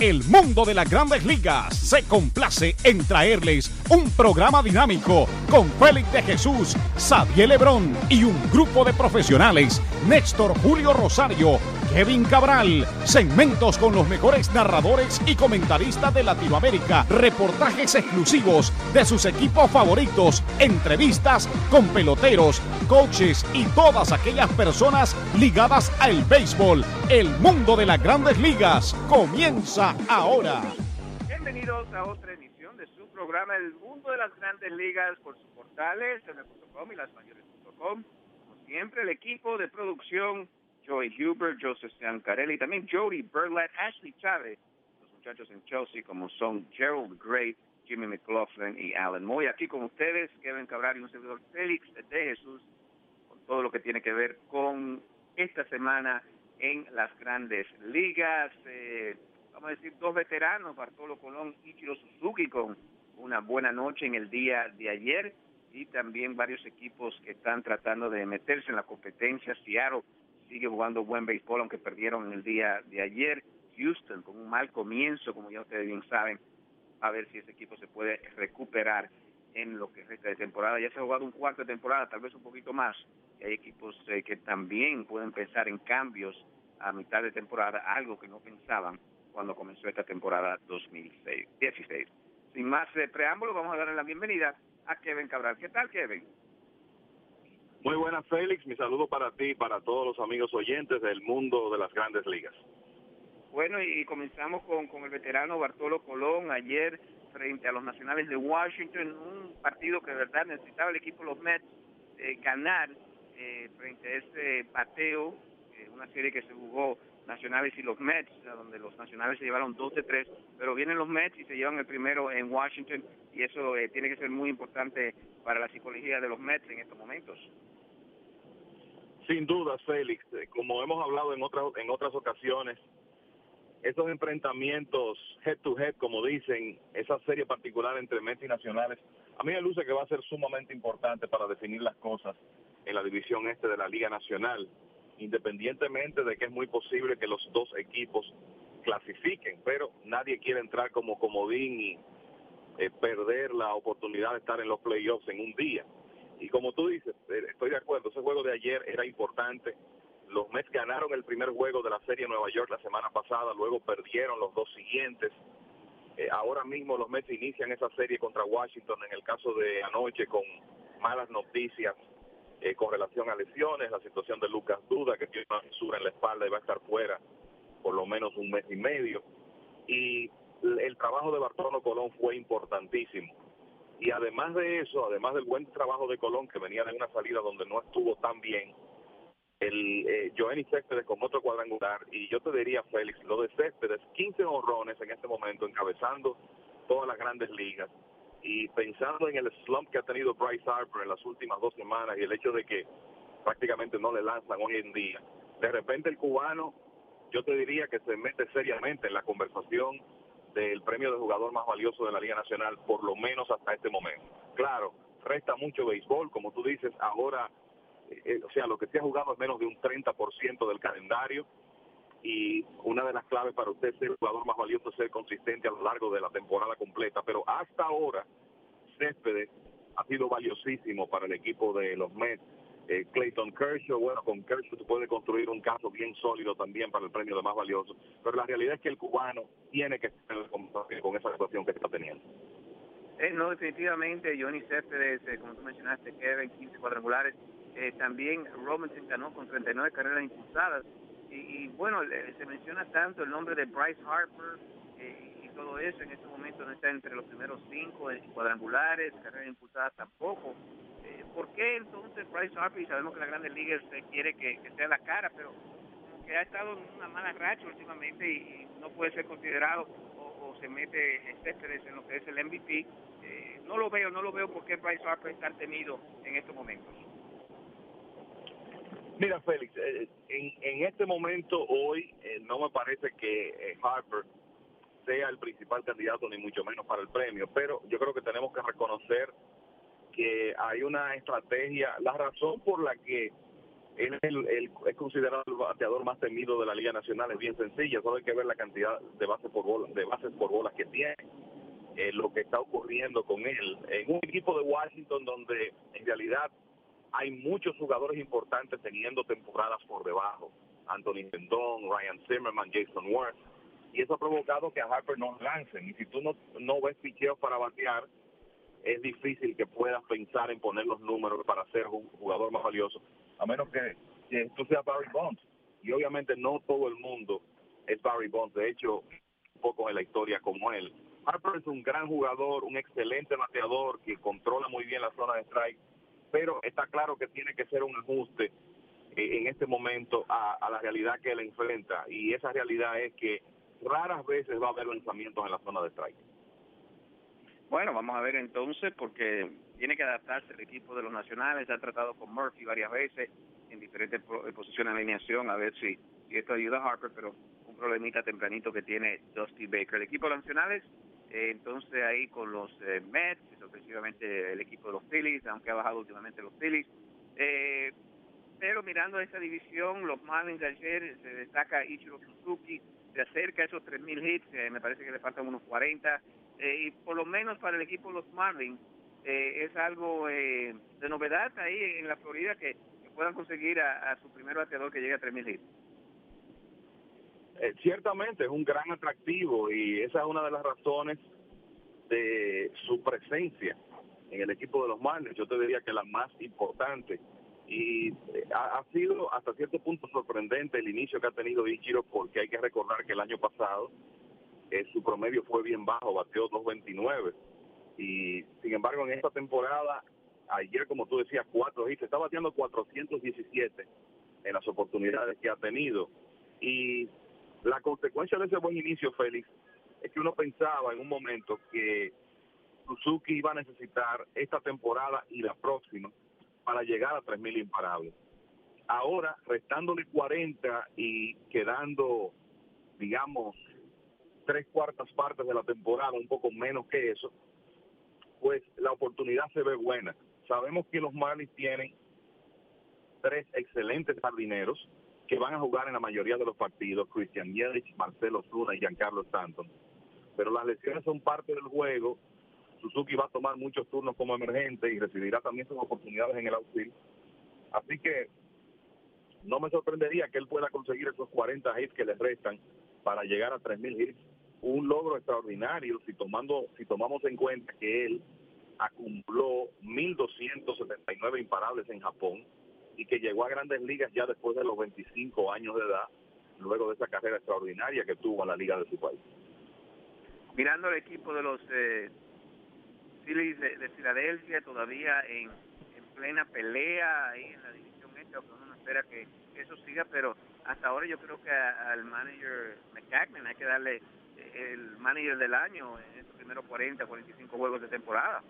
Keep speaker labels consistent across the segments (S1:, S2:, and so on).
S1: El mundo de las grandes ligas se complace en traerles un programa dinámico con Félix de Jesús, Xavier Lebrón y un grupo de profesionales, Néstor Julio Rosario, Kevin Cabral, segmentos con los mejores narradores y comentaristas de Latinoamérica, reportajes exclusivos de sus equipos favoritos, entrevistas con peloteros, coaches y todas aquellas personas ligadas al béisbol. El mundo de las grandes ligas comienza ahora.
S2: Bienvenidos a otra emisión de su programa El Mundo de las Grandes Ligas por sus portales, en.com y lasmayores.com. Como siempre, el equipo de producción, Joey Huber, Joseph Carelli, también Jody Burlett, Ashley Chávez, los muchachos en Chelsea como son Gerald Gray, Jimmy McLaughlin y Alan Moy. Aquí con ustedes, Kevin Cabral y un servidor Félix de Jesús, con todo lo que tiene que ver con esta semana en las grandes ligas. Eh, vamos a decir, dos veteranos, Bartolo Colón y Chiro Suzuki, con una buena noche en el día de ayer. Y también varios equipos que están tratando de meterse en la competencia. Seattle sigue jugando buen béisbol, aunque perdieron el día de ayer. Houston con un mal comienzo, como ya ustedes bien saben, a ver si ese equipo se puede recuperar en lo que resta de temporada. Ya se ha jugado un cuarto de temporada, tal vez un poquito más. Hay equipos eh, que también pueden pensar en cambios a mitad de temporada, algo que no pensaban cuando comenzó esta temporada 2016. Sin más eh, preámbulos, vamos a darle la bienvenida a Kevin Cabral. ¿Qué tal, Kevin?
S3: Muy buenas, Félix. Mi saludo para ti y para todos los amigos oyentes del mundo de las grandes ligas.
S2: Bueno, y comenzamos con, con el veterano Bartolo Colón ayer frente a los Nacionales de Washington, un partido que de verdad necesitaba el equipo de los Mets eh, ganar eh, frente a ese pateo, eh, una serie que se jugó Nacionales y los Mets, donde los Nacionales se llevaron 12-3, pero vienen los Mets y se llevan el primero en Washington y eso tiene que ser muy importante para la psicología de los Mets en estos momentos.
S3: Sin duda, Félix, como hemos hablado en otras en otras ocasiones, esos enfrentamientos head to head, como dicen, esa serie particular entre Mets y Nacionales, a mí me luce que va a ser sumamente importante para definir las cosas en la división este de la Liga Nacional, independientemente de que es muy posible que los dos equipos clasifiquen, pero nadie quiere entrar como comodín y eh, perder la oportunidad de estar en los playoffs en un día. Y como tú dices, eh, estoy de acuerdo, ese juego de ayer era importante los Mets ganaron el primer juego de la serie Nueva York la semana pasada, luego perdieron los dos siguientes. Eh, ahora mismo los Mets inician esa serie contra Washington en el caso de anoche con malas noticias eh, con relación a lesiones, la situación de Lucas Duda que tiene una fisura en la espalda y va a estar fuera por lo menos un mes y medio. Y el trabajo de Bartolo Colón fue importantísimo. Y además de eso, además del buen trabajo de Colón que venía de una salida donde no estuvo tan bien, el eh, Joenny Céspedes con otro cuadrangular y yo te diría Félix, lo de Céspedes, 15 honrones en este momento encabezando todas las grandes ligas. Y pensando en el slump que ha tenido Bryce Harper en las últimas dos semanas y el hecho de que prácticamente no le lanzan hoy en día, de repente el cubano yo te diría que se mete seriamente en la conversación del premio de jugador más valioso de la Liga Nacional, por lo menos hasta este momento. Claro, resta mucho béisbol, como tú dices, ahora eh, o sea, lo que se ha jugado es menos de un 30% del calendario y una de las claves para usted ser el jugador más valioso es ser consistente a lo largo de la temporada completa, pero hasta ahora Céspedes ha sido valiosísimo para el equipo de los Mets. Eh, Clayton Kershaw, bueno, con Kershaw se puede construir un caso bien sólido también para el premio de más valioso, pero la realidad es que el cubano tiene que estar con, esa situación que está teniendo.
S2: Eh, no, definitivamente, Johnny Céspedes, eh, como tú mencionaste, Kevin, 15 cuadrangulares, eh, también Robinson ganó con 39 carreras impulsadas. Y, bueno, se menciona tanto el nombre de Bryce Harper y todo eso. En este momento no está entre los primeros cinco cuadrangulares, carreras impulsadas tampoco. Eh, ¿Por qué entonces Bryce Harper? Y sabemos que la Grandes Ligas quiere que, sea la cara, pero que ha estado en una mala racha últimamente y, no puede ser considerado o, se mete Céspedes en lo que es el MVP. no lo veo, no lo veo porque Bryce Harper está tenido en estos momentos.
S3: Mira, Félix, eh, en, este momento, hoy, eh, no me parece que eh, Harper sea el principal candidato, ni mucho menos para el premio, pero yo creo que tenemos que reconocer que hay una estrategia, la razón por la que él es, el, es considerado el bateador más temido de la Liga Nacional, es bien sencilla, solo hay que ver la cantidad de bases por bola, de bases por bolas que tiene, eh, lo que está ocurriendo con él. En un equipo de Washington donde en realidad hay muchos jugadores importantes teniendo temporadas por debajo, Anthony Rendon, Ryan Zimmerman, Jason Worth, y eso ha provocado que a Harper no lancen, y si tú no, no ves picheos para batear, es difícil que puedas pensar en poner los números para ser un jugador más valioso, a menos que, tú seas Barry Bonds. Y obviamente no todo el mundo es Barry Bonds. De hecho, un poco en la historia como él. Harper es un gran jugador, un excelente bateador que controla muy bien la zona de strike, pero está claro que tiene que ser un ajuste eh, en este momento a, a la realidad que él enfrenta. Y esa realidad es que raras veces va a haber lanzamientos en la zona de strike.
S2: Bueno, vamos a ver entonces, porque tiene que adaptarse el equipo de los nacionales. Ha tratado con Murphy varias veces en diferentes eh, posiciones de alineación, a ver si, esto ayuda a Harper, pero un problemita tempranito que tiene Dusty Baker. El equipo de los nacionales, eh, entonces ahí con los eh, Mets, ofensivamente el equipo de los Phillies, aunque ha bajado últimamente los Phillies. Eh, pero mirando esa división, los Marlins de ayer se destaca Ichiro Suzuki, se acerca a esos 3.000 hits, me parece que le faltan unos 40 eh, y por lo menos para el equipo los Marlins eh, es algo eh, de novedad ahí en la Florida que, puedan conseguir a, su primer bateador que llegue a 3.000 hits.
S3: ciertamente es un gran atractivo y esa es una de las razones de su presencia en el equipo de los Marlins. Yo te diría que la más importante y ha, sido hasta cierto punto sorprendente el inicio que ha tenido Ichiro porque hay que recordar que el año pasado eh, su promedio fue bien bajo, bateó 2.29. Y sin embargo, en esta temporada, ayer, como tú decías, cuatro hits, está bateando 417 en las oportunidades que ha tenido. Y la consecuencia de ese buen inicio, Félix, es que uno pensaba en un momento que Suzuki iba a necesitar esta temporada y la próxima para llegar a 3.000 imparables. Ahora, restándole 40 y quedando, digamos, tres cuartas partes de la temporada, un poco menos que eso, pues la oportunidad se ve buena. Sabemos que los Marlins tienen tres excelentes jardineros que van a jugar en la mayoría de los partidos, Christian Yelich, Marcelo Zuna y Giancarlo Stanton. Pero las lesiones son parte del juego. Suzuki va a tomar muchos turnos como emergente y recibirá también sus oportunidades en el outfield. Así que no me sorprendería que él pueda conseguir esos 40 hits que le restan para llegar a 3.000 hits un logro extraordinario si tomando si tomamos en cuenta que él acumuló 1.279 imparables en Japón y que llegó a grandes ligas ya después de los 25 años de edad, luego de esa carrera extraordinaria que tuvo en la liga de su país.
S2: Mirando el equipo de los eh, de, Filadelfia, todavía en, plena pelea ahí en la división esta, uno espera que, eso siga, pero hasta ahora yo creo que al manager McCackman hay que darle el manager del año en estos primeros 40, 45 juegos de temporada.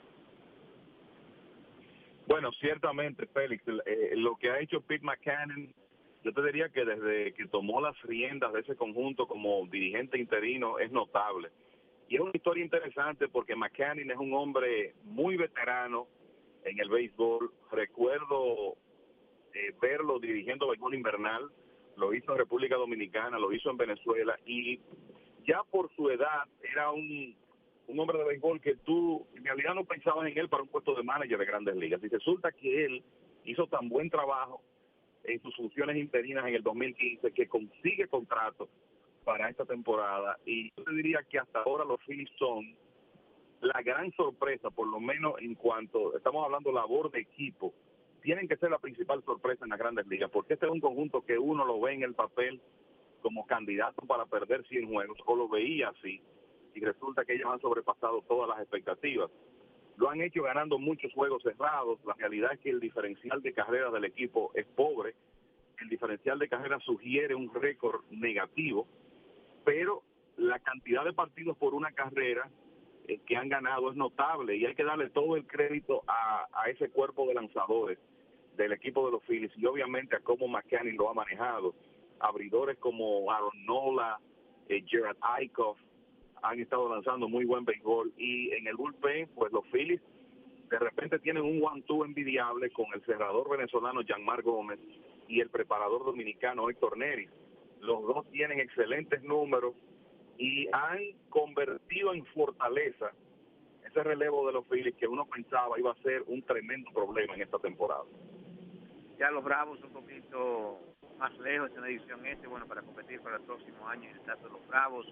S3: Bueno, ciertamente, Félix, eh, lo que ha hecho Pete McCann, yo te diría que desde que tomó las riendas de ese conjunto como dirigente interino es notable. Y es una historia interesante porque McCann es un hombre muy veterano en el béisbol. Recuerdo eh, verlo dirigiendo béisbol invernal, lo hizo en República Dominicana, lo hizo en Venezuela y ya por su edad era un, un hombre de béisbol que tú en realidad no pensabas en él para un puesto de manager de grandes ligas. Y resulta que él hizo tan buen trabajo en sus funciones interinas en el 2015 que consigue contrato para esta temporada. Y yo te diría que hasta ahora los Phillies son la gran sorpresa, por lo menos en cuanto estamos hablando labor de equipo, tienen que ser la principal sorpresa en las grandes ligas, porque este es un conjunto que uno lo ve en el papel como candidato para perder 100 juegos, o lo veía así, y resulta que ellos han sobrepasado todas las expectativas. Lo han hecho ganando muchos juegos cerrados, la realidad es que el diferencial de carreras del equipo es pobre, el diferencial de carreras sugiere un récord negativo, pero la cantidad de partidos por una carrera eh, que han ganado es notable y hay que darle todo el crédito a, a ese cuerpo de lanzadores del equipo de los Phillies y obviamente a cómo McCann lo ha manejado abridores como Aaron Nola, eh, Gerard Eichhoff, han estado lanzando muy buen béisbol y en el bullpen, pues los Phillies de repente tienen un one-two envidiable con el cerrador venezolano Jean-Marc Gómez y el preparador dominicano Héctor Neris. Los dos tienen excelentes números y han convertido en fortaleza ese relevo de los Phillies que uno pensaba iba a ser un tremendo problema en esta temporada.
S2: Ya los Bravos un poquito más lejos en la edición este, bueno, para competir para el próximo año en el caso de los Bravos,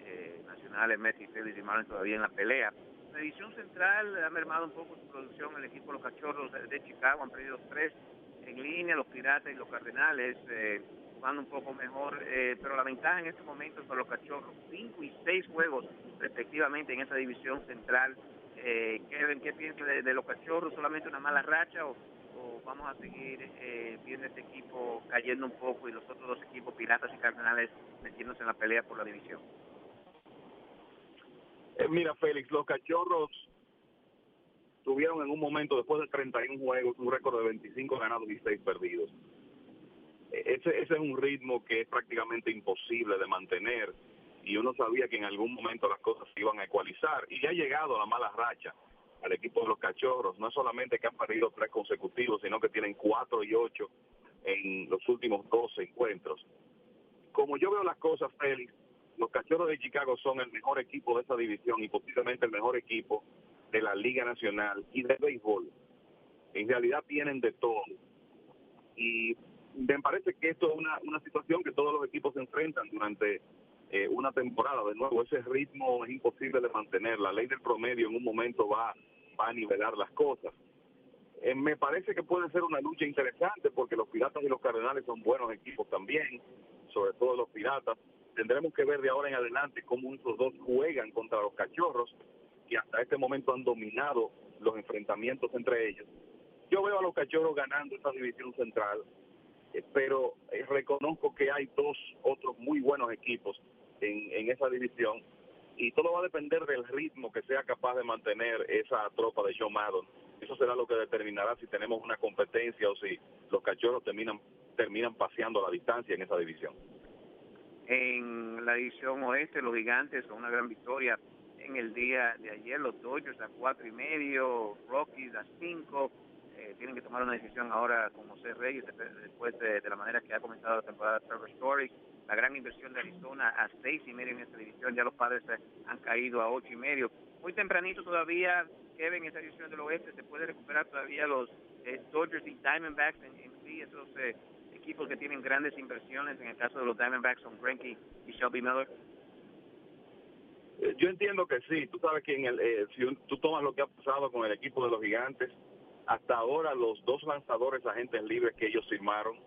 S2: eh, Nacionales, Messi, Phillies y Marlins todavía en la pelea. La edición central ha mermado un poco su producción, el equipo de los Cachorros de Chicago han perdido tres en línea, los Piratas y los Cardenales eh, jugando un poco mejor, eh, pero la ventaja en este momento es para los Cachorros, cinco y seis juegos respectivamente en esa división central. Eh, Kevin, ¿qué piensa de, los Cachorros? ¿Solamente una mala racha o, vamos a seguir eh, viendo este equipo cayendo un poco y los otros dos equipos, Piratas y Cardenales, metiéndose en la pelea por la división?
S3: Eh, mira, Félix, los Cachorros tuvieron en un momento, después de 31 juegos, un récord de 25 ganados y 6 perdidos. E, ese, ese es un ritmo que es prácticamente imposible de mantener y uno sabía que en algún momento las cosas se iban a ecualizar y ya ha llegado la mala racha al equipo de los cachorros. No es solamente que han perdido tres consecutivos, sino que tienen cuatro y ocho en los últimos 12 encuentros. Como yo veo las cosas, Félix, los cachorros de Chicago son el mejor equipo de esa división y posiblemente el mejor equipo de la Liga Nacional y de béisbol. En realidad tienen de todo. Y me parece que esto es una, una situación que todos los equipos se enfrentan durante eh, una temporada. De nuevo, ese ritmo es imposible de mantener. La ley del promedio en un momento va, va a nivelar las cosas. Eh, me parece que puede ser una lucha interesante porque los Piratas y los Cardenales son buenos equipos también, sobre todo los Piratas. Tendremos que ver de ahora en adelante cómo esos dos juegan contra los Cachorros que hasta este momento han dominado los enfrentamientos entre ellos. Yo veo a los cachorros ganando esta división central, eh, pero eh, reconozco que hay dos otros muy buenos equipos en, en esa división y todo va a depender del ritmo que sea capaz de mantener esa tropa de Joe Maddon. Eso será lo que determinará si tenemos una competencia o si los cachorros terminan terminan paseando la distancia en esa división.
S2: En la división oeste, los gigantes con una gran victoria en el día de ayer. Los Dodgers a cuatro y medio, Rockies a cinco. Eh, tienen que tomar una decisión ahora con José Reyes después de, la manera que ha comenzado la temporada Trevor Story. La gran inversión de Arizona a seis y medio en esta división. Ya los padres han caído a ocho y medio. Muy tempranito todavía, Kevin, esa división del oeste se puede recuperar todavía los eh, Dodgers y Diamondbacks en, en sí, esos eh, equipos que tienen grandes inversiones. En el caso de los Diamondbacks son Greinke y Shelby Miller.
S3: Eh, yo entiendo que sí. Tú sabes que en el, eh, si tú tomas lo que ha pasado con el equipo de los gigantes, hasta ahora los dos lanzadores agentes libres que ellos firmaron,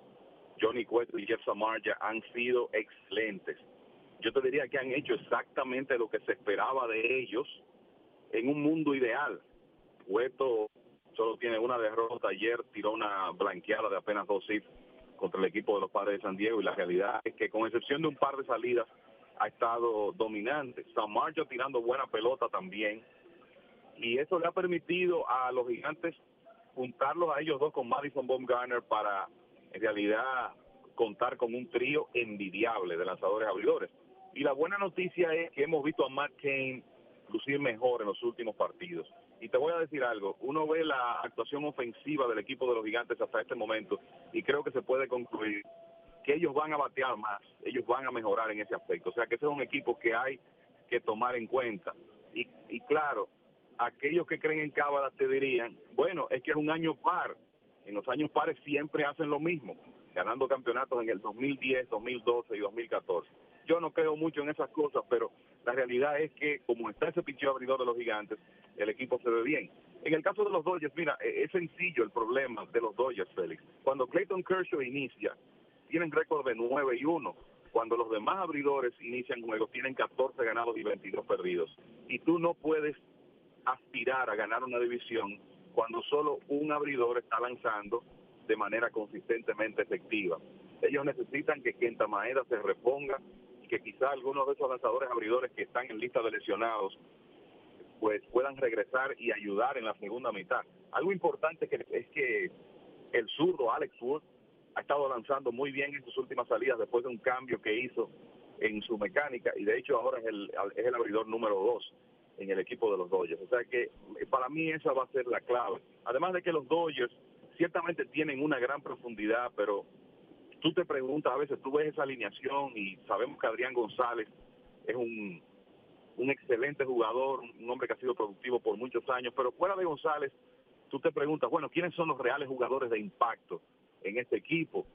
S3: Johnny Cueto y Jeff Samarja, han sido excelentes. Yo te diría que han hecho exactamente lo que se esperaba de ellos en un mundo ideal. Cueto solo tiene una derrota ayer, tiró una blanqueada de apenas dos hits contra el equipo de los padres de San Diego y la realidad es que con excepción de un par de salidas ha estado dominante. San Marcho tirando buena pelota también. Y eso le ha permitido a los gigantes juntarlos a ellos dos con Madison Baumgartner para en realidad contar con un trío envidiable de lanzadores abridores. Y la buena noticia es que hemos visto a Matt Cain lucir mejor en los últimos partidos. Y te voy a decir algo, uno ve la actuación ofensiva del equipo de los gigantes hasta este momento y creo que se puede concluir que ellos van a batear más, ellos van a mejorar en ese aspecto. O sea que ese es un equipo que hay que tomar en cuenta. Y, y claro, aquellos que creen en Cábala te dirían, bueno, es que es un año par. En los años pares siempre hacen lo mismo, ganando campeonatos en el 2010, 2012 y 2014. Yo no creo mucho en esas cosas, pero la realidad es que como está ese pinche abridor de los gigantes, el equipo se ve bien. En el caso de los Dodgers, mira, e-, es sencillo el problema de los Dodgers, Félix. Cuando Clayton Kershaw inicia, tienen récord de 9 y 1. Cuando los demás abridores inician juegos, tienen 14 ganados y 22 perdidos. Y tú no puedes aspirar a ganar una división cuando solo un abridor está lanzando de manera consistentemente efectiva. Ellos necesitan que Quinta Maeda se reponga y que quizá algunos de esos lanzadores abridores que están en lista de lesionados pues puedan regresar y ayudar en la segunda mitad. Algo importante que es que el zurdo Alex Wood ha estado lanzando muy bien en sus últimas salidas después de un cambio que hizo en su mecánica y de hecho ahora es el, es el abridor número dos en el equipo de los Dodgers. O sea que eh, para mí esa va a ser la clave. Además de que los Dodgers ciertamente tienen una gran profundidad, pero tú te preguntas, a veces tú ves esa alineación y sabemos que Adrián González es un, un excelente jugador, un hombre que ha sido productivo por muchos años, pero fuera de González, tú te preguntas, bueno, ¿quiénes son los reales jugadores de impacto en este equipo?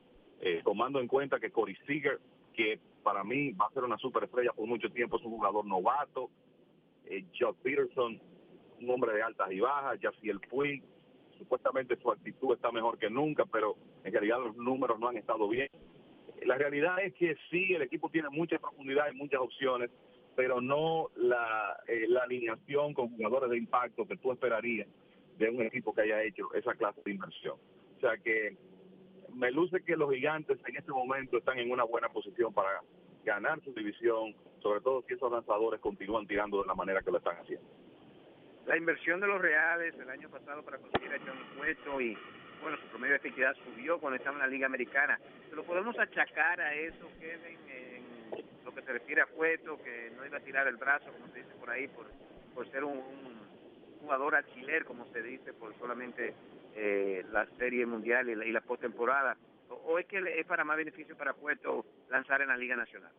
S3: Eh, tomando en cuenta que Corey Seager, que para mí va a ser una superestrella por mucho tiempo, es un jugador novato, eh, Joe Peterson, un hombre de altas y bajas, Jaciel Puig, supuestamente su actitud está mejor que nunca, pero en realidad los números no han estado bien. La realidad es que sí, el equipo tiene mucha profundidad y muchas opciones, pero no la, eh, la alineación con jugadores de impacto que tú esperarías de un equipo que haya hecho esa clase de inversión. O sea que me luce que los gigantes en este momento están en una buena posición para ganar su división, sobre todo si esos lanzadores continúan tirando de la manera que lo están haciendo.
S2: La inversión de los Reales el año pasado para conseguir a Johnny Cueto y bueno, su promedio de efectividad subió cuando estaba en la Liga Americana. ¿Se lo podemos achacar a eso, Kevin, en lo que se refiere a Cueto, que no iba a tirar el brazo, como se dice por ahí, por, por ser un, jugador alquiler, como se dice, por solamente eh, la Serie Mundial y la, y la postemporada? ¿O es que es para más beneficio para Cueto lanzar en la Liga Nacional?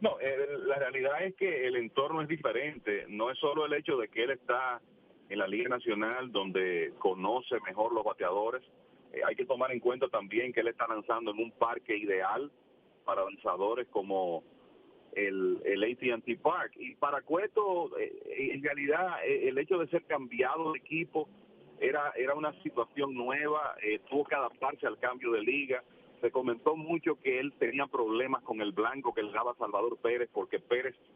S3: No, eh, la realidad es que el entorno es diferente. No es solo el hecho de que él está en la Liga Nacional, donde conoce mejor los bateadores. Eh, hay que tomar en cuenta también que él está lanzando en un parque ideal para lanzadores como el, el AT&T Park. Y para Cueto, eh, en realidad, el hecho de ser cambiado de equipo era, era una situación nueva, tuvo que adaptarse al cambio de liga se comentó mucho que él tenía problemas con el blanco que le daba Salvador Pérez, porque Pérez es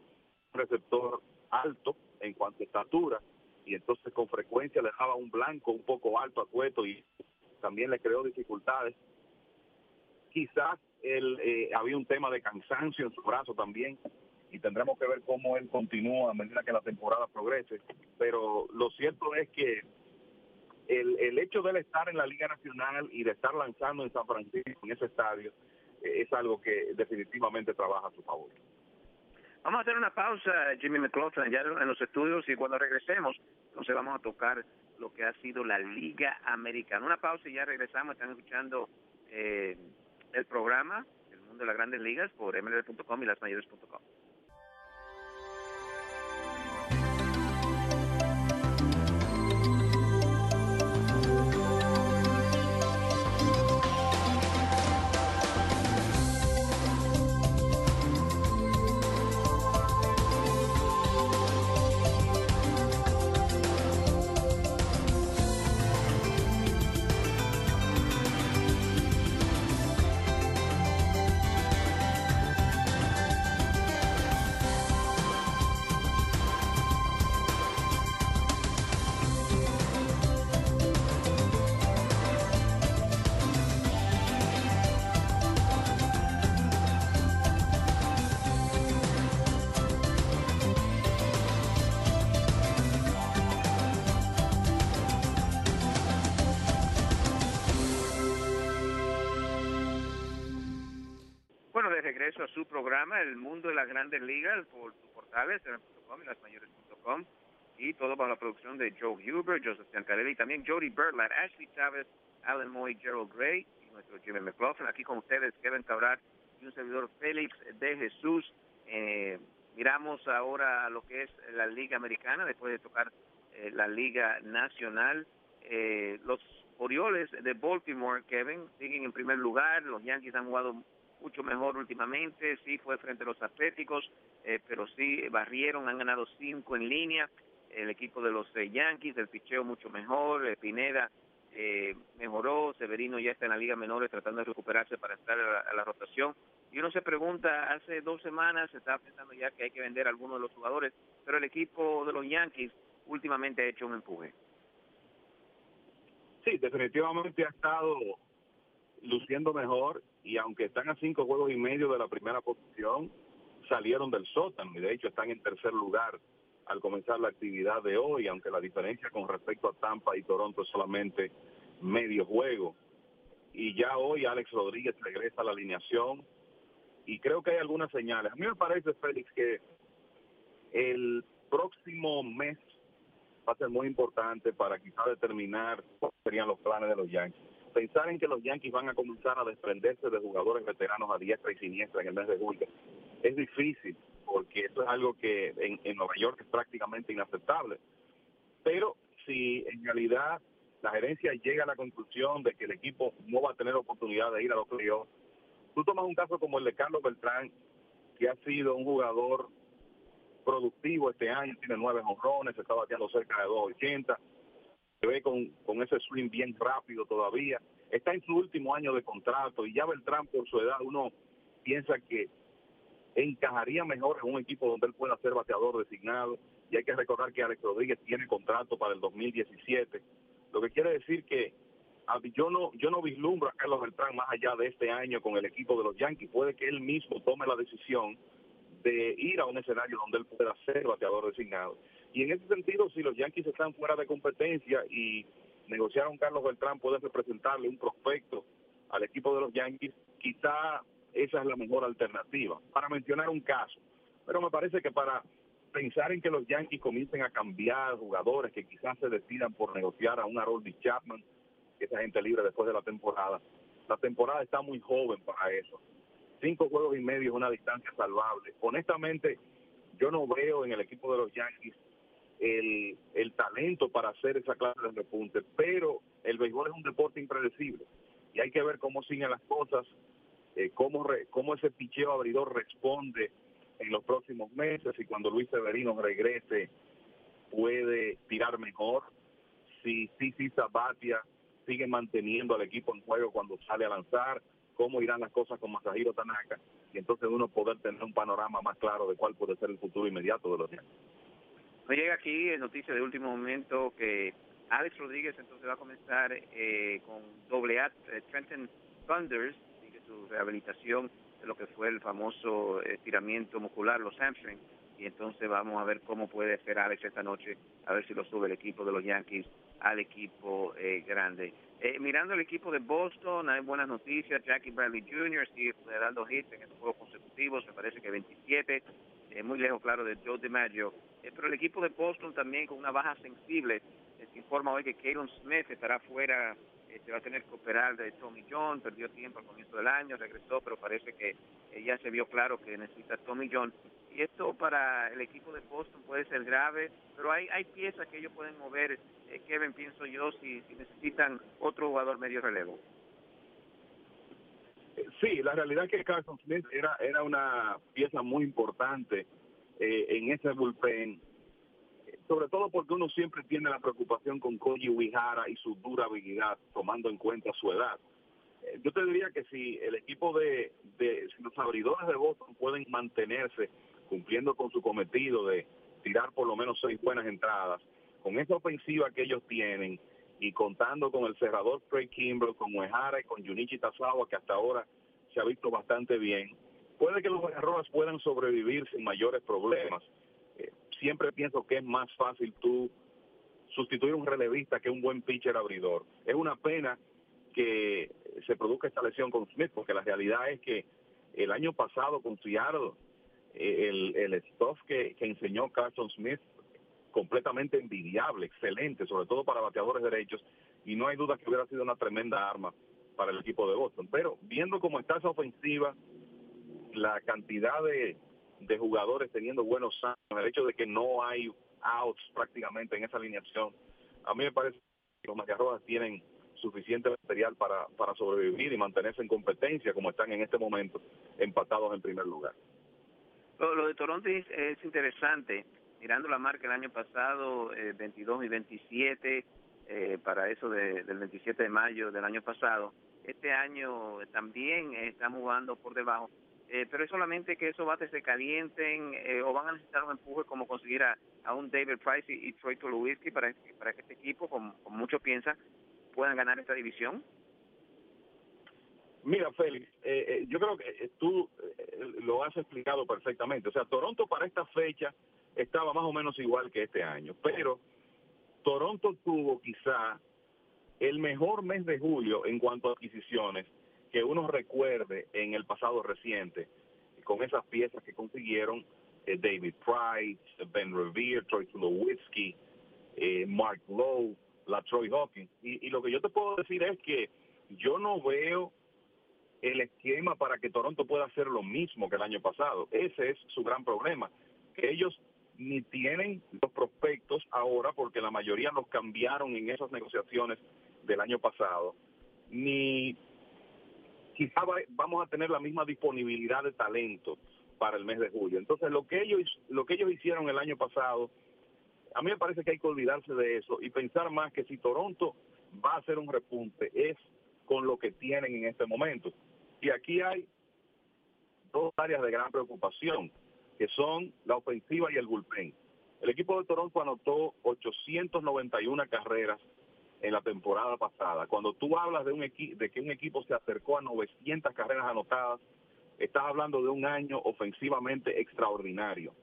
S3: un receptor alto en cuanto a estatura, y entonces con frecuencia le dejaba un blanco un poco alto a Cueto y también le creó dificultades. Quizás él, eh, había un tema de cansancio en su brazo también, y tendremos que ver cómo él continúa a medida que la temporada progrese, pero lo cierto es que el, el hecho de él estar en la Liga Nacional y de estar lanzando en San Francisco, en ese estadio, eh, es algo que definitivamente trabaja a su favor.
S2: Vamos a hacer una pausa, Jimmy McLaughlin, ya en los estudios y cuando regresemos, entonces vamos a tocar lo que ha sido la Liga Americana. Una pausa y ya regresamos, están escuchando eh, el programa, El Mundo de las Grandes Ligas, por mlb.com y lasmayores.com. programa El Mundo de las Grandes Ligas por sus portales, .com y lasmayores.com y todo bajo la producción de Joe Huber, Joseph Giancarelli y también Jody Birdland, Ashley Chávez, Alan Moy, Gerald Gray y nuestro Jimmy McLaughlin. Aquí con ustedes, Kevin Cabral y un servidor Félix de Jesús. Eh, miramos ahora lo que es la Liga Americana después de tocar eh, la Liga Nacional. Eh, los Orioles de Baltimore, Kevin, siguen en primer lugar. Los Yankees han jugado mucho mejor últimamente, sí fue frente a los Atléticos, eh, pero sí barrieron, han ganado cinco en línea, el equipo de los eh, Yankees, el picheo mucho mejor, eh, Pineda eh, mejoró, Severino ya está en la Liga Menores tratando de recuperarse para estar a la, rotación. Y uno se pregunta, hace dos semanas se estaba pensando ya que hay que vender a algunos de los jugadores, pero el equipo de los Yankees últimamente ha hecho un empuje.
S3: Sí, definitivamente ha estado luciendo mejor y aunque están a cinco juegos y medio de la primera posición, salieron del sótano y de hecho están en tercer lugar al comenzar la actividad de hoy, aunque la diferencia con respecto a Tampa y Toronto es solamente medio juego. Y ya hoy Alex Rodríguez regresa a la alineación y creo que hay algunas señales. A mí me parece, Félix, que el próximo mes va a ser muy importante para quizá determinar cuáles serían los planes de los Yankees pensar en que los Yankees van a comenzar a desprenderse de jugadores veteranos a diestra y siniestra en el mes de julio es difícil, porque eso es algo que en, en Nueva York es prácticamente inaceptable. Pero si en realidad la gerencia llega a la conclusión de que el equipo no va a tener oportunidad de ir a los playoffs, tú tomas un caso como el de Carlos Beltrán, que ha sido un jugador productivo este año, tiene nueve honrones, está bateando cerca de 2.80, ve con, con ese swing bien rápido todavía, está en su último año de contrato y ya Beltrán por su edad uno piensa que encajaría mejor en un equipo donde él pueda ser bateador designado. Y hay que recordar que Alex Rodríguez tiene contrato para el 2017, lo que quiere decir que yo no yo no vislumbro a Carlos Beltrán más allá de este año con el equipo de los Yankees, puede que él mismo tome la decisión de ir a un escenario donde él pueda ser bateador designado. Y en ese sentido, si los Yankees están fuera de competencia y negociar a Carlos Beltrán puede representarle un prospecto al equipo de los Yankees, quizá esa es la mejor alternativa, para mencionar un caso. Pero me parece que para pensar en que los Yankees comiencen a cambiar jugadores que quizás se decidan por negociar a un Harold Chapman, que esa gente libre después de la temporada, la temporada está muy joven para eso cinco juegos y medio es una distancia salvable. Honestamente, yo no veo en el equipo de los Yankees el, el talento para hacer esa clase de repunte, pero el béisbol es un deporte impredecible y hay que ver cómo siguen las cosas, eh, cómo, cómo ese picheo abridor responde en los próximos meses y cuando Luis Severino regrese puede tirar mejor, si Sisi Sabatia sigue manteniendo al equipo en juego cuando sale a lanzar, cómo irán las cosas con Masahiro Tanaka y entonces uno poder tener un panorama más claro de cuál puede ser el futuro inmediato de los Yankees.
S2: Me llega aquí noticia de último momento que Alex Rodríguez entonces va a comenzar eh, con doble A, eh, Trenton Thunders, sigue su rehabilitación de lo que fue el famoso estiramiento muscular, los hamstrings, y entonces vamos a ver cómo puede ser Alex esta noche, a ver si lo sube el equipo de los Yankees al equipo eh, grande. Eh, mirando el equipo de Boston, hay buenas noticias. Jackie Bradley Jr. sigue dando hits en estos juegos consecutivos, me parece que 27, eh, muy lejos, claro, de Joe DiMaggio. Eh, pero el equipo de Boston también con una baja sensible. se informa hoy que Kalen Smith estará fuera, se va a tener que operar de Tommy John, perdió tiempo al comienzo del año, regresó, pero parece que ya se vio claro que necesita Tommy John y esto para el equipo de Boston puede ser grave, pero hay, hay piezas que ellos pueden mover, eh, Kevin, pienso yo, si, si necesitan otro jugador medio relevo.
S3: Sí, la realidad es que Carson Smith era, era una pieza muy importante eh, en ese bullpen, sobre todo porque uno siempre tiene la preocupación con Koji Uihara y su durabilidad, tomando en cuenta su edad. Eh, yo te diría que si el equipo de, de si los abridores de Boston pueden mantenerse cumpliendo con su cometido de tirar por lo menos seis buenas entradas, con esa ofensiva que ellos tienen y contando con el cerrador Craig Kimbrell, con Uehara y con Junichi Tazawa, que hasta ahora se ha visto bastante bien, puede que los errores puedan sobrevivir sin mayores problemas. Eh, siempre pienso que es más fácil tú sustituir un relevista que un buen pitcher abridor. Es una pena que se produzca esta lesión con Smith, porque la realidad es que el año pasado con Seattle el, el stuff que, enseñó Carson Smith, completamente envidiable, excelente, sobre todo para bateadores derechos, y no hay duda que hubiera sido una tremenda arma para el equipo de Boston. Pero viendo cómo está esa ofensiva, la cantidad de, de jugadores teniendo buenos años, el hecho de que no hay outs prácticamente en esa alineación, a mí me parece que los Macarrojas tienen suficiente material para, para sobrevivir y mantenerse en competencia como están en este momento empatados en primer lugar.
S2: Lo, de Toronto es, interesante. Mirando la marca el año pasado, 22 eh, y 27, eh, para eso del 27 de mayo del año pasado. Este año también estamos jugando por debajo. Eh, pero es solamente que esos bates se calienten o van a necesitar un empuje como conseguir a, un David Price y, Troy Tulowitzki para, para que este equipo, como, como muchos piensan, puedan ganar esta división.
S3: Mira, Félix, eh, eh, yo creo que eh, tú lo has explicado perfectamente. O sea, Toronto para esta fecha estaba más o menos igual que este año, pero Toronto tuvo quizá el mejor mes de julio en cuanto a adquisiciones que uno recuerde en el pasado reciente, con esas piezas que consiguieron David Price, Ben Revere, Troy Tulowitzki, Mark Lowe, la Troy Hawkins. y lo que yo te puedo decir es que yo no veo el esquema para que Toronto pueda hacer lo mismo que el año pasado. Ese es su gran problema, que ellos ni tienen los prospectos ahora, porque la mayoría los cambiaron en esas negociaciones del año pasado, ni quizá vamos a tener la misma disponibilidad de talento para el mes de julio. Entonces, lo que ellos lo que ellos hicieron el año pasado, a mí me parece que hay que olvidarse de eso y pensar más que si Toronto va a hacer un repunte es con lo que tienen en este momento. Y aquí hay dos áreas de gran preocupación, que son la ofensiva y el bullpen. El equipo de Toronto anotó 891 carreras en la temporada pasada. Cuando tú hablas de, un de que un equipo se acercó a 900 carreras anotadas, estás hablando de un año ofensivamente extraordinario.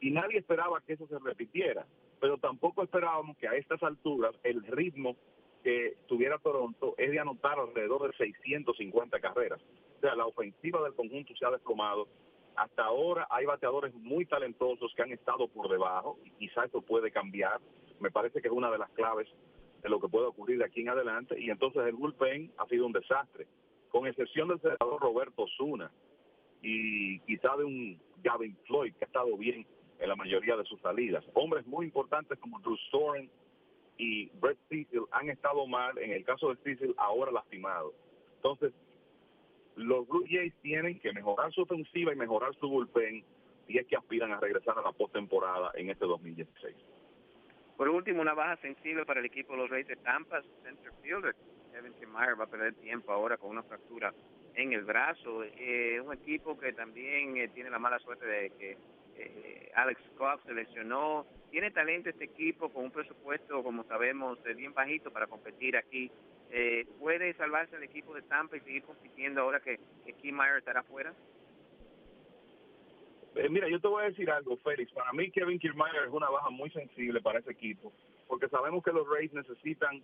S3: Y nadie esperaba que eso se repitiera, pero tampoco esperábamos que a estas alturas el ritmo que tuviera Toronto es de anotar alrededor de 650 carreras. O sea, la ofensiva del conjunto se ha desplomado. Hasta ahora hay bateadores muy talentosos que han estado por debajo y quizá eso puede cambiar. Me parece que es una de las claves de lo que puede ocurrir de aquí en adelante. Y entonces el bullpen ha sido un desastre, con excepción del senador Roberto Zuna y quizá de un Gavin Floyd que ha estado bien en la mayoría de sus salidas. Hombres muy importantes como Drew Storen y Brett Cecil han estado mal, en el caso de Cecil ahora lastimado. Entonces, los Blue Jays tienen que mejorar su ofensiva y mejorar su bullpen y es que aspiran a regresar a la postemporada en este 2016.
S2: Por último, una baja sensible para el equipo de los Reyes de Tampa, center fielder, Kevin Meyer va a perder tiempo ahora con una fractura en el brazo. Eh, un equipo que también eh, tiene la mala suerte de que eh, Alex Cox se lesionó. Tiene talento este equipo con un presupuesto, como sabemos, bien bajito para competir aquí. ¿Puede salvarse el equipo de Tampa y seguir compitiendo ahora que, que Meyer estará fuera?
S3: Eh, mira, yo te voy a decir algo, Félix. Para mí, Kevin Kiermaier es una baja muy sensible para ese equipo, porque sabemos que los Rays necesitan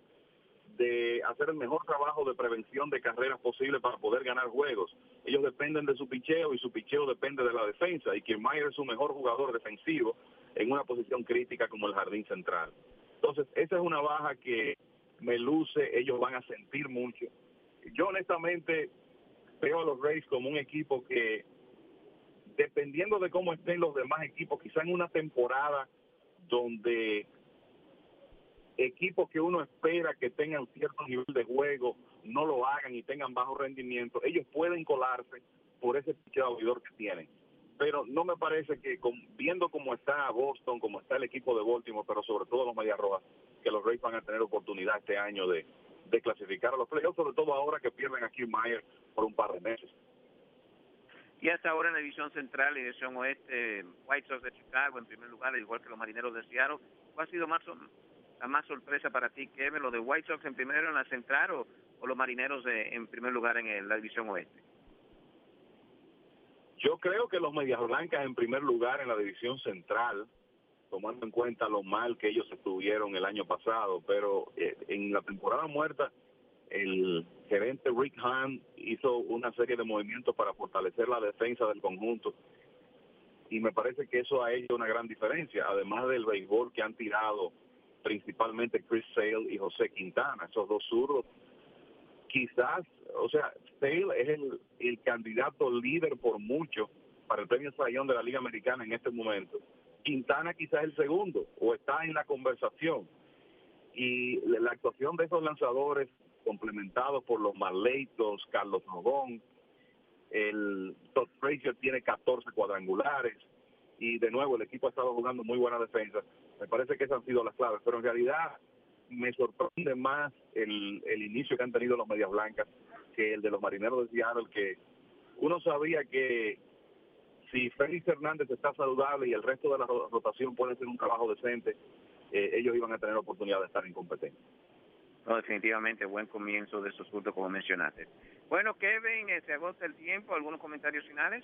S3: de hacer el mejor trabajo de prevención de carreras posible para poder ganar juegos. Ellos dependen de su picheo y su picheo depende de la defensa y Kiermaier es su mejor jugador defensivo en una posición crítica como el jardín central. Entonces, esa es una baja que me luce, ellos van a sentir mucho. Yo honestamente veo a los Rays como un equipo que dependiendo de cómo estén los demás equipos, quizá en una temporada donde equipos que uno espera que tengan cierto nivel de juego no lo hagan y tengan bajo rendimiento, ellos pueden colarse por ese picheo que tienen. Pero no me parece que viendo cómo está Boston, cómo está el equipo de Baltimore, pero sobre todo los Medias Rojas, que los Rays van a tener oportunidad este año de, clasificar a los playoffs, sobre todo ahora que pierden a Q Meyer por un par de meses.
S2: Y hasta ahora en la división central y división oeste, White Sox de Chicago en primer lugar, igual que los marineros de Seattle. ¿Cuál ha sido más, la más sorpresa para ti, Kevin? ¿Lo de White Sox en primero en la central o, los marineros de, en primer lugar en la división oeste?
S3: Yo creo que los Medias Blancas en primer lugar en la división central, tomando en cuenta lo mal que ellos estuvieron el año pasado, pero eh, en la temporada muerta el gerente Rick Hahn hizo una serie de movimientos para fortalecer la defensa del conjunto y me parece que eso ha hecho una gran diferencia, además del béisbol que han tirado principalmente Chris Sale y José Quintana, esos dos zurdos. Quizás, o sea, Es el, candidato líder por mucho para el premio Sayón de la Liga Americana en este momento. Quintana quizás el segundo o está en la conversación. Y la actuación de esos lanzadores complementado por los Marleitos, Carlos Rodón, el Todd Frazier tiene 14 cuadrangulares y de nuevo el equipo ha estado jugando muy buena defensa. Me parece que esas han sido las claves, pero en realidad me sorprende más el, el inicio que han tenido los Medias Blancas que el de los Marineros de Seattle, que uno sabía que si Félix Hernández está saludable y el resto de la rotación puede hacer un trabajo decente, eh, ellos iban a tener oportunidad de estar en competencia.
S2: No, definitivamente, buen comienzo de estos puntos como mencionaste. Bueno, Kevin, eh, se agota el tiempo. ¿Algunos comentarios finales?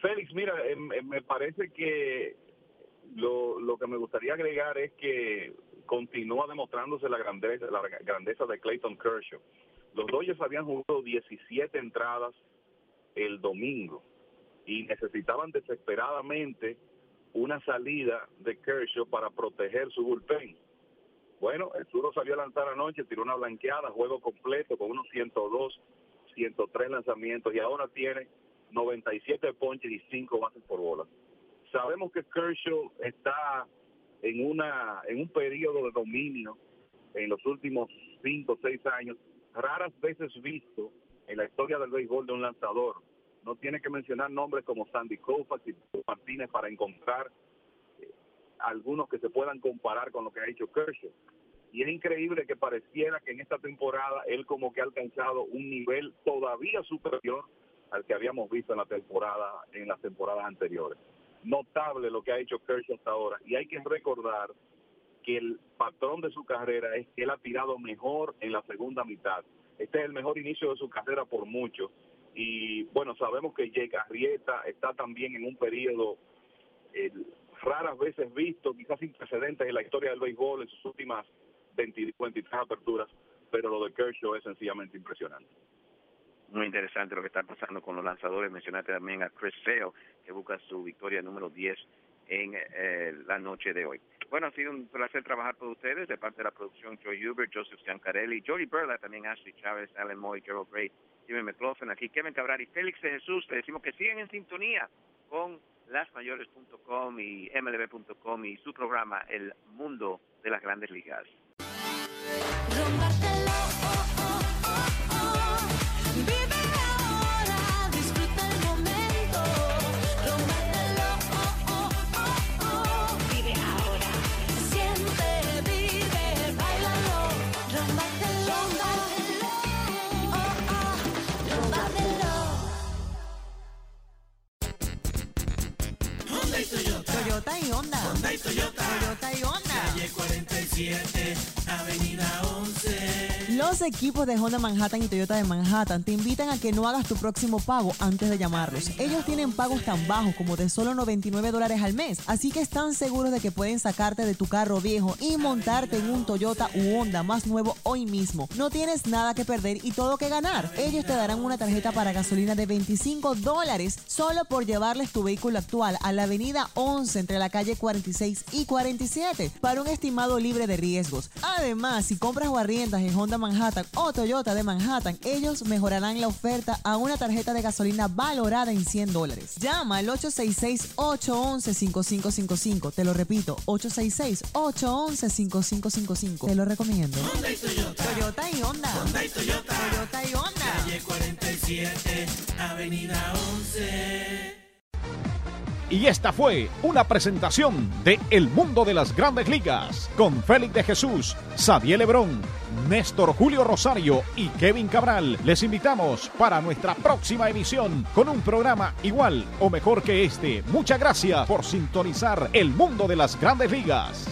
S3: Félix, mira, em, me parece que lo, lo que me gustaría agregar es que continúa demostrándose la grandeza, la grandeza de Clayton Kershaw. Los Dodgers habían jugado 17 entradas el domingo y necesitaban desesperadamente una salida de Kershaw para proteger su bullpen Bueno, el Suro salió a lanzar anoche, tiró una blanqueada, juego completo con unos 102, 103 lanzamientos y ahora tiene 97 ponches y 5 bases por bola. Sabemos que Kershaw está en una en un periodo de dominio en los últimos 5 o 6 años, raras veces visto en la historia del béisbol de un lanzador. No tiene que mencionar nombres como Sandy Koufax y Martínez para encontrar algunos que se puedan comparar con lo que ha hecho Kershaw. Y es increíble que pareciera que en esta temporada él como que ha alcanzado un nivel todavía superior al que habíamos visto en la temporada en las temporadas anteriores. Notable lo que ha hecho Kershaw hasta ahora y hay que recordar que el patrón de su carrera es que él ha tirado mejor en la segunda mitad. Este es el mejor inicio de su carrera por mucho y bueno, sabemos que Jake Arrieta está también en un periodo raras veces visto, quizás sin precedentes en la historia del béisbol en sus últimas 20, 23 aperturas, pero lo de Kershaw es sencillamente impresionante.
S2: Muy interesante lo que está pasando con los lanzadores. Mencionaste también a Chris Sale, que busca su victoria número 10 en eh, la noche de hoy. Bueno, ha sido un placer trabajar con ustedes, de parte de la producción Joe Hubert, Joseph Giancarelli, Jody Burla, también Ashley Chávez, Alan Moy, Gerald Gray, Jimmy McLaughlin, aquí Kevin Cabral y Félix de Jesús. Le decimos que siguen en sintonía con lasmayores.com y mlb.com y su programa El Mundo de las Grandes Ligas.
S4: Y Honda. Honda y Toyota. Toyota y Honda. Calle 47, Avenida 11. Los equipos de Honda Manhattan y Toyota de Manhattan te invitan a que no hagas tu próximo pago antes de llamarlos. Ellos tienen pagos tan bajos como de solo 99 dólares al mes, así que están seguros de que pueden sacarte de tu carro viejo y montarte en un Toyota u Honda más nuevo hoy mismo. No tienes nada que perder y todo que ganar. Ellos te darán una tarjeta para gasolina de 25 dólares solo por llevarles tu vehículo actual a la avenida 11 entre la calle 46 y 47 para un estimado libre de riesgos. Además, si compras o arriendas en Honda Manhattan o Toyota de Manhattan, ellos mejorarán la oferta a una tarjeta de gasolina valorada en 100 dólares. Llama al 866-811-5555. Te lo repito, 866-811-5555. Te lo recomiendo. Honda y Toyota. Toyota y Honda. Honda y Toyota. Toyota y Honda. Calle 47, Avenida 11.
S1: Y esta fue una presentación de El Mundo de las Grandes Ligas con Félix de Jesús, Xavier Lebrón, Néstor Julio Rosario y Kevin Cabral. Les invitamos para nuestra próxima emisión con un programa igual o mejor que este. Muchas gracias por sintonizar El Mundo de las Grandes Ligas.